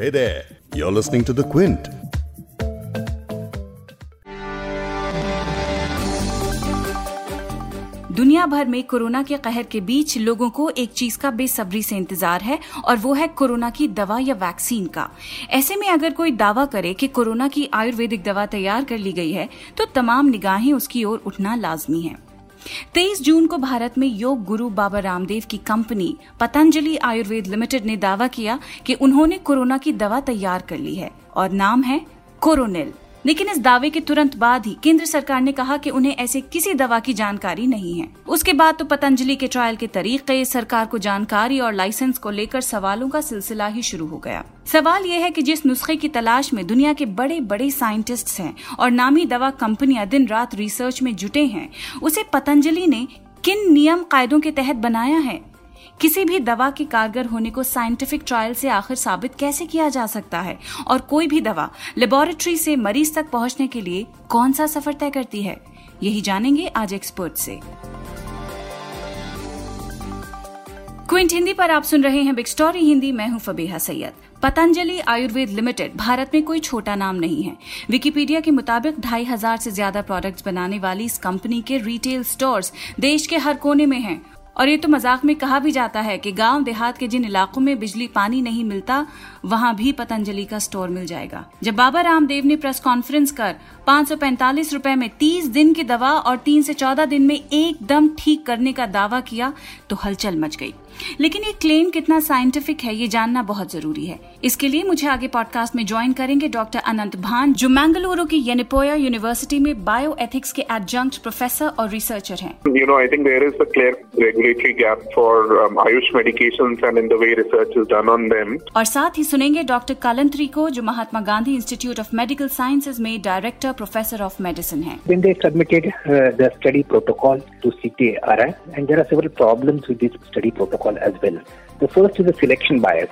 Hey there, you're listening to The Quint. दुनिया भर में कोरोना के कहर के बीच लोगों को एक चीज़ का बेसब्री से इंतज़ार है और वो है कोरोना की दवा या वैक्सीन का ऐसे में अगर कोई दावा करे कि कोरोना की आयुर्वेदिक दवा तैयार कर ली गई है तो तमाम निगाहें उसकी ओर उठना लाजमी है 23 जून को भारत में योग गुरु बाबा रामदेव की कंपनी पतंजलि आयुर्वेद लिमिटेड ने दावा किया कि उन्होंने कोरोना की दवा तैयार कर ली है और नाम है कोरोनिल। लेकिन इस दावे के तुरंत बाद ही केंद्र सरकार ने कहा कि उन्हें ऐसे किसी दवा की जानकारी नहीं है। उसके बाद तो पतंजलि के ट्रायल के तरीके, सरकार को जानकारी और लाइसेंस को लेकर सवालों का सिलसिला ही शुरू हो गया। सवाल यह है कि जिस नुस्खे की तलाश में दुनिया के बड़े बड़े साइंटिस्ट हैं और नामी दवा कंपनियाँ दिन रात रिसर्च में जुटे हैं, उसे पतंजलि ने किन नियम कायदों के तहत बनाया है? किसी भी दवा के कारगर होने को साइंटिफिक ट्रायल से आखिर साबित कैसे किया जा सकता है? और कोई भी दवा लेबोरेटरी से मरीज़ तक पहुँचने के लिए कौन सा सफ़र तय करती है? यही जानेंगे आज एक्सपर्ट से। क्विंट हिंदी पर आप सुन रहे हैं बिग स्टोरी हिंदी मैं हूँ फबीहा सैयद। पतंजलि आयुर्वेद लिमिटेड भारत में कोई छोटा नाम नहीं है। विकिपीडिया के मुताबिक ढाई हज़ार से ज़्यादा प्रोडक्ट्स बनाने वाली इस कंपनी के रिटेल स्टोर्स देश के हर कोने में हैं। और ये तो मज़ाक में कहा भी जाता है कि गाँव देहात के जिन इलाकों में बिजली पानी नहीं मिलता, वहाँ भी पतंजलि का स्टोर मिल जाएगा। जब बाबा रामदेव ने प्रेस कॉन्फ्रेंस कर पाँच रुपए में 30 दिन की दवा और तीन से 14 दिन में एकदम ठीक करने का दावा किया तो हलचल मच गई। लेकिन ये क्लेम कितना साइंटिफिक है ये जानना बहुत ज़रूरी है। इसके लिए मुझे आगे पॉडकास्ट में ज्वाइन करेंगे डॉक्टर अनंत भान जो मैंगलुरु की येनिपोया यूनिवर्सिटी में बायो एथिक्स के एडजंक्ट प्रोफेसर और रिसर्चर हैं। और साथ ही सुनेंगे डॉक्टर कालंत्री को जो Mahatma Gandhi institute of medical sciences में डायरेक्टर प्रोफेसर ऑफ़ मेडिसिन है। Study protocol to C T R and problem as well. The first is a selection bias.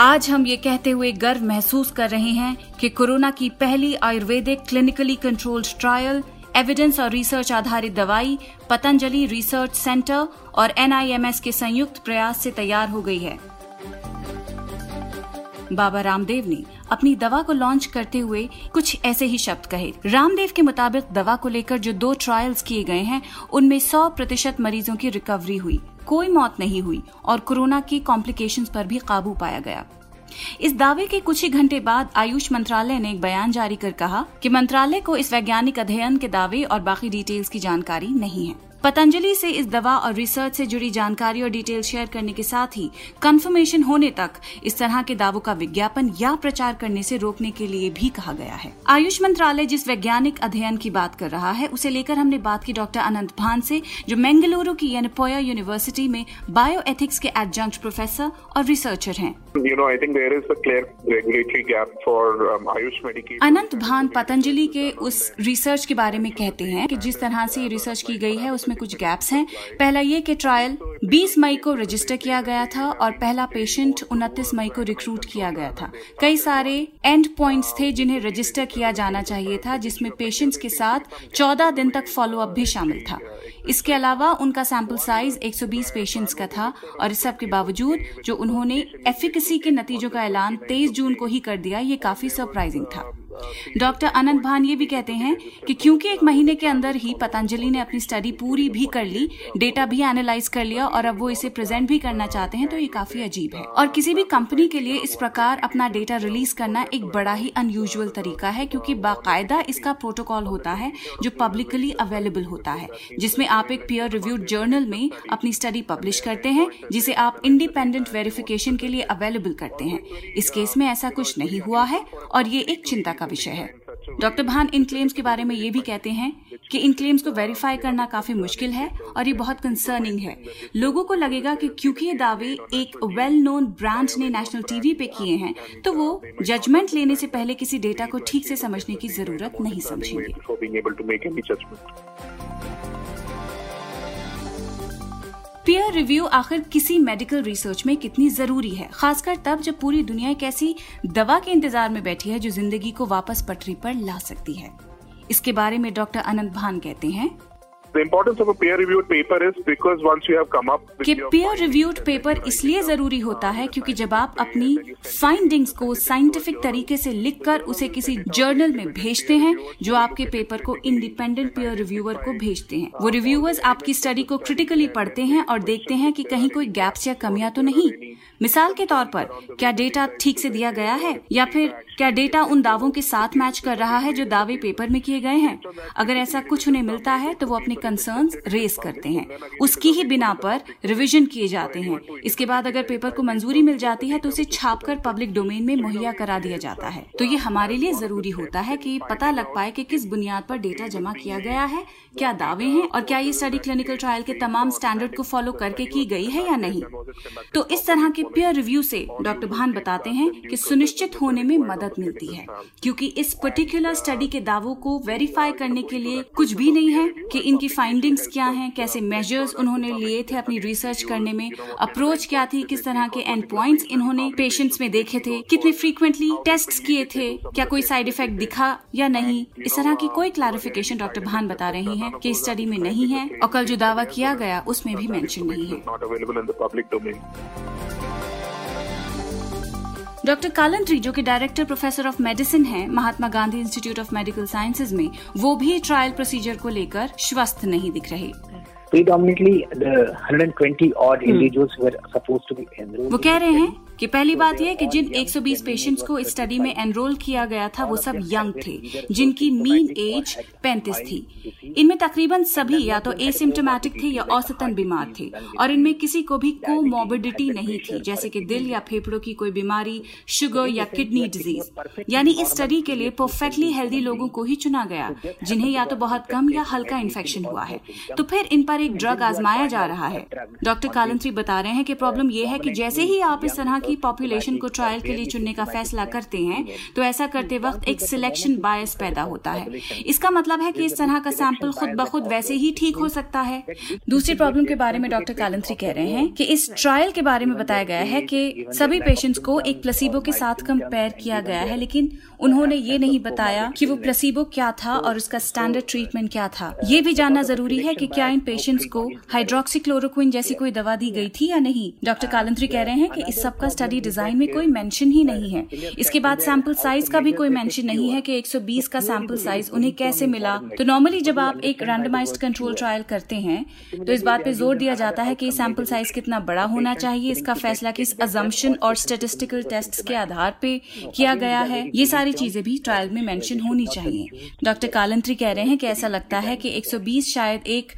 आज हम ये कहते हुए गर्व महसूस कर रहे हैं कि कोरोना की पहली Ayurvedic clinically controlled trial evidence और रिसर्च आधारित दवाई, पतंजलि रिसर्च सेंटर और एनआईएमएस के संयुक्त प्रयास से तैयार हो गई है बाबा रामदेव ने अपनी दवा को लॉन्च करते हुए कुछ ऐसे ही शब्द कहे। रामदेव के मुताबिक दवा को लेकर जो दो ट्रायल्स किए गए हैं, उनमें 100 प्रतिशत मरीजों की रिकवरी हुई। कोई मौत नहीं हुई और कोरोना की कॉम्प्लिकेशंस पर भी काबू पाया गया। इस दावे के कुछ ही घंटे बाद आयुष मंत्रालय ने एक बयान जारी कर कहा कि मंत्रालय को इस वैज्ञानिक अध्ययन के दावे और बाकी डिटेल्स की जानकारी नहीं है। पतंजलि से इस दवा और रिसर्च से जुड़ी जानकारी और डिटेल शेयर करने के साथ ही कंफर्मेशन होने तक इस तरह के दावों का विज्ञापन या प्रचार करने से रोकने के लिए भी कहा गया है आयुष मंत्रालय जिस वैज्ञानिक अध्ययन की बात कर रहा है उसे लेकर हमने बात की डॉक्टर अनंत भान से जो मैंगलुरु की येनपोया यूनिवर्सिटी में बायो एथिक्स के एडजंक्ट प्रोफेसर और रिसर्चर हैं You know, um. Anant Bhan Patanjali के उस रिसर्च के बारे में कहते हैं कि जिस तरह से रिसर्च की गई है उसमें कुछ गैप्स हैं। पहला ये कि ट्रायल 20 मई को रजिस्टर किया गया था और पहला पेशेंट 29 मई को रिक्रूट किया गया था। कई सारे एंड पॉइंट्स थे जिन्हें रजिस्टर किया जाना चाहिए था, जिसमें पेशेंट्स के साथ 14 दिन तक फॉलोअप भी शामिल था। इसके अलावा उनका सैंपल साइज़ 120 पेशेंट्स का था और इस सब के बावजूद जो उन्होंने एफिकेसी के नतीजों का ऐलान 23 जून को ही कर दिया, ये काफ़ी सरप्राइजिंग था। डॉक्टर अनंत भान ये भी कहते हैं कि क्योंकि एक महीने के अंदर ही पतंजलि ने अपनी स्टडी पूरी भी कर ली डेटा भी एनालाइज कर लिया और अब वो इसे प्रेजेंट भी करना चाहते हैं तो ये काफ़ी अजीब है। और किसी भी कंपनी के लिए इस प्रकार अपना डेटा रिलीज़ करना एक बड़ा ही अनयूजुअल तरीका है, क्योंकि बाकायदा इसका प्रोटोकॉल होता है जो पब्लिकली अवेलेबल होता है जिसमें आप एक पीयर रिव्यूड जर्नल में अपनी स्टडी पब्लिश करते हैं, जिसे आप इंडिपेंडेंट वेरिफिकेशन के लिए अवेलेबल करते हैं। इस केस में ऐसा कुछ नहीं हुआ है और ये एक चिंता का विषय है। डॉक्टर भान इन क्लेम्स के बारे में ये भी कहते हैं कि इन क्लेम्स को वेरीफाई करना काफ़ी मुश्किल है और ये बहुत कंसर्निंग है। लोगों को लगेगा कि क्योंकि ये दावे एक वेल नोन ब्रांड ने नेशनल टीवी पे किए हैं तो वो जजमेंट लेने से पहले किसी डेटा को ठीक से समझने की ज़रूरत नहीं समझेंगे। पीयर रिव्यू आखिर किसी मेडिकल रिसर्च में कितनी ज़रूरी है? खासकर तब जब पूरी दुनिया एक ऐसी दवा के इंतज़ार में बैठी है जो ज़िंदगी को वापस पटरी पर ला सकती है। इसके बारे में डॉक्टर अनंत भान कहते हैं। The importance of a peer-reviewed paper is because once you have come up with कि peer reviewed पेपर इसलिए ज़रूरी होता है क्योंकि जब आप अपनी फाइंडिंग्स को साइंटिफिक तरीके से लिखकर उसे किसी जर्नल में भेजते हैं जो आपके पेपर को इंडिपेंडेंट peer रिव्यूअर को भेजते हैं। वो रिव्यूअर्स आपकी स्टडी को क्रिटिकली पढ़ते हैं और देखते हैं कि कहीं कोई गैप्स या कमियाँ तो नहीं। मिसाल के तौर पर क्या डेटा ठीक से दिया गया है या फिर क्या डेटा उन दावों के साथ मैच कर रहा है जो दावे पेपर में किए गए हैं? अगर ऐसा कुछ उन्हें मिलता है तो वो अपने कंसर्न रेस करते हैं। उसकी ही बिना पर रिवीजन किए जाते हैं। इसके बाद अगर पेपर को मंजूरी मिल जाती है तो उसे छापकर पब्लिक डोमेन में मुहैया करा दिया जाता है। तो ये हमारे लिए ज़रूरी होता है कि पता लग पाए कि किस बुनियाद पर डेटा जमा किया गया है, क्या दावे हैं और क्या ये स्टडी क्लिनिकल ट्रायल के तमाम स्टैंडर्ड को फॉलो करके की गई है या नहीं। तो इस तरह के पेयर रिव्यू से डॉक्टर भान बताते हैं कि सुनिश्चित होने में मदद मिलती है, क्योंकि इस पर्टिकुलर स्टडी के दावों को वेरीफाई करने के लिए कुछ भी नहीं है कि इनकी फाइंडिंग्स क्या हैं? कैसे मेजर्स उन्होंने लिए थे अपनी रिसर्च करने में? अप्रोच क्या थी? किस तरह के एंड पॉइंट्स इन्होंने पेशेंट्स में देखे थे? कितने फ्रीक्वेंटली टेस्ट किए थे? क्या कोई साइड इफ़ेक्ट दिखा या नहीं? इस तरह की कोई क्लैरिफिकेशन डॉक्टर भान बता रही हैं कि स्टडी में नहीं है और कल जो दावा किया गया, उसमें भी मेंशन नहीं है। डॉक्टर कालंत्री जो कि डायरेक्टर प्रोफेसर ऑफ़ मेडिसिन हैं, Mahatma Gandhi institute of medical sciences में, वो भी ट्रायल प्रोसीजर को लेकर स्वस्थ नहीं दिख रहे। Predominantly, the 120 odd individuals were supposed to be enrolled. वो कह रहे हैं कि पहली बात यह कि जिन 120 पेशेंट्स को इस स्टडी में एनरोल किया गया था वो सब यंग थे जिनकी मीन एज 35 थी। इनमें तकरीबन सभी या तो एसिम्टोमेटिक थे या औसतन बीमार थे। और इनमें किसी को भी कोमोबिडिटी नहीं थी जैसे कि दिल या फेफड़ों की कोई बीमारी शुगर या किडनी डिज़ीज़ यानी इस स्टडी के लिए परफेक्टली हेल्दी लोगों को ही चुना गया जिन्हें या तो बहुत कम या हल्का इन्फेक्शन हुआ है। तो फिर इन पर एक ड्रग आजमाया जा रहा है। डॉक्टर कालंत्री बता रहे हैं कि प्रॉब्लम यह है कि जैसे ही आप इस तरह की पॉपुलेशन को ट्रायल के लिए चुनने का फैसला करते हैं तो ऐसा करते वक्त एक सिलेक्शन बायस पैदा होता है। इसका मतलब है कि इस तरह का सैंपल खुद ब खुद वैसे ही ठीक हो सकता है। दूसरी प्रॉब्लम के बारे में डॉक्टर कालंत्री कह रहे हैं कि इस ट्रायल के बारे में बताया गया है कि सभी पेशेंट्स को एक प्लेसिबो के साथ कंपेयर किया गया है, लेकिन उन्होंने ये नहीं बताया कि वो प्लेसिबो क्या था और उसका स्टैंडर्ड ट्रीटमेंट क्या था। ये भी जानना ज़रूरी है कि क्या इन पेशेंट्स को हाइड्रोक्सीक्लोरोक्विन जैसी कोई दवा दी गई थी या नहीं? डॉक्टर कालंत्री कह रहे हैं कि इस सब का स्टडी डिज़ाइन में कोई मेंशन ही नहीं है। इसके बाद सैंपल साइज़ का भी कोई मेंशन नहीं है कि 120 का सैंपल साइज़ उन्हें कैसे मिला। तो नॉर्मली जब आप एक रैंडमाइज्ड कंट्रोल ट्रायल करते हैं तो इस बात पे ज़ोर दिया जाता है कि सैंपल साइज़ कितना बड़ा होना चाहिए। इसका फैसला किस अजम्पन और स्टेटिस्टिकल टेस्ट के आधार पे किया गया है? ये सारी चीज़ें भी ट्रायल में मेंशन होनी चाहिए। डॉक्टर कालंत्री कह रहे हैं कि ऐसा लगता है कि 120 शायद एक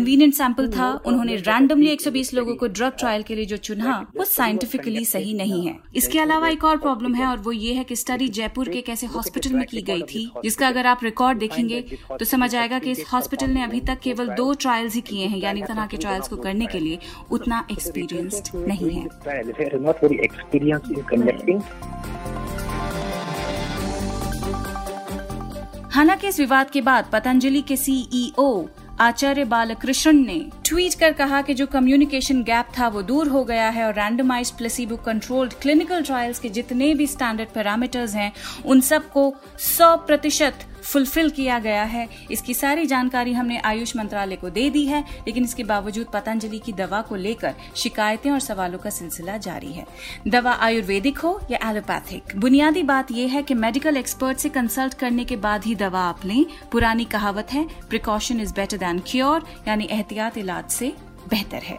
कन्वीनियंट सैंपल था। उन्होंने रैंडमली 120 लोगों को ड्रग ट्रायल के लिए जो चुना वो साइंटिफिकली सही नहीं है। इसके अलावा एक और प्रॉब्लम है और वो ये है कि स्टडी जयपुर के कैसे हॉस्पिटल में की गई थी जिसका अगर आप रिकॉर्ड देखेंगे तो समझ आएगा कि इस हॉस्पिटल ने अभी तक केवल दो ट्रायल्स ही किए हैं यानी तरह के ट्रायल्स को करने के लिए उतना एक्सपीरियंस्ड नहीं है. हालाँकि इस विवाद के बाद पतंजलि के सीईओ आचार्य बालकृष्ण ने ट्वीट कर कहा कि जो कम्युनिकेशन गैप था वो दूर हो गया है और randomized placebo controlled clinical trials के जितने भी स्टैंडर्ड पैरामीटर्स हैं, उन सबको 100 प्रतिशत फुलफिल किया गया है। इसकी सारी जानकारी हमने आयुष मंत्रालय को दे दी है, लेकिन इसके बावजूद पतंजलि की दवा को लेकर शिकायतें और सवालों का सिलसिला जारी है। दवा आयुर्वेदिक हो या एलोपैथिक? बुनियादी बात यह है कि मेडिकल एक्सपर्ट से कंसल्ट करने के बाद ही दवा आप लें। पुरानी कहावत है precaution is better than cure यानी एहतियात इलाज से बेहतर है।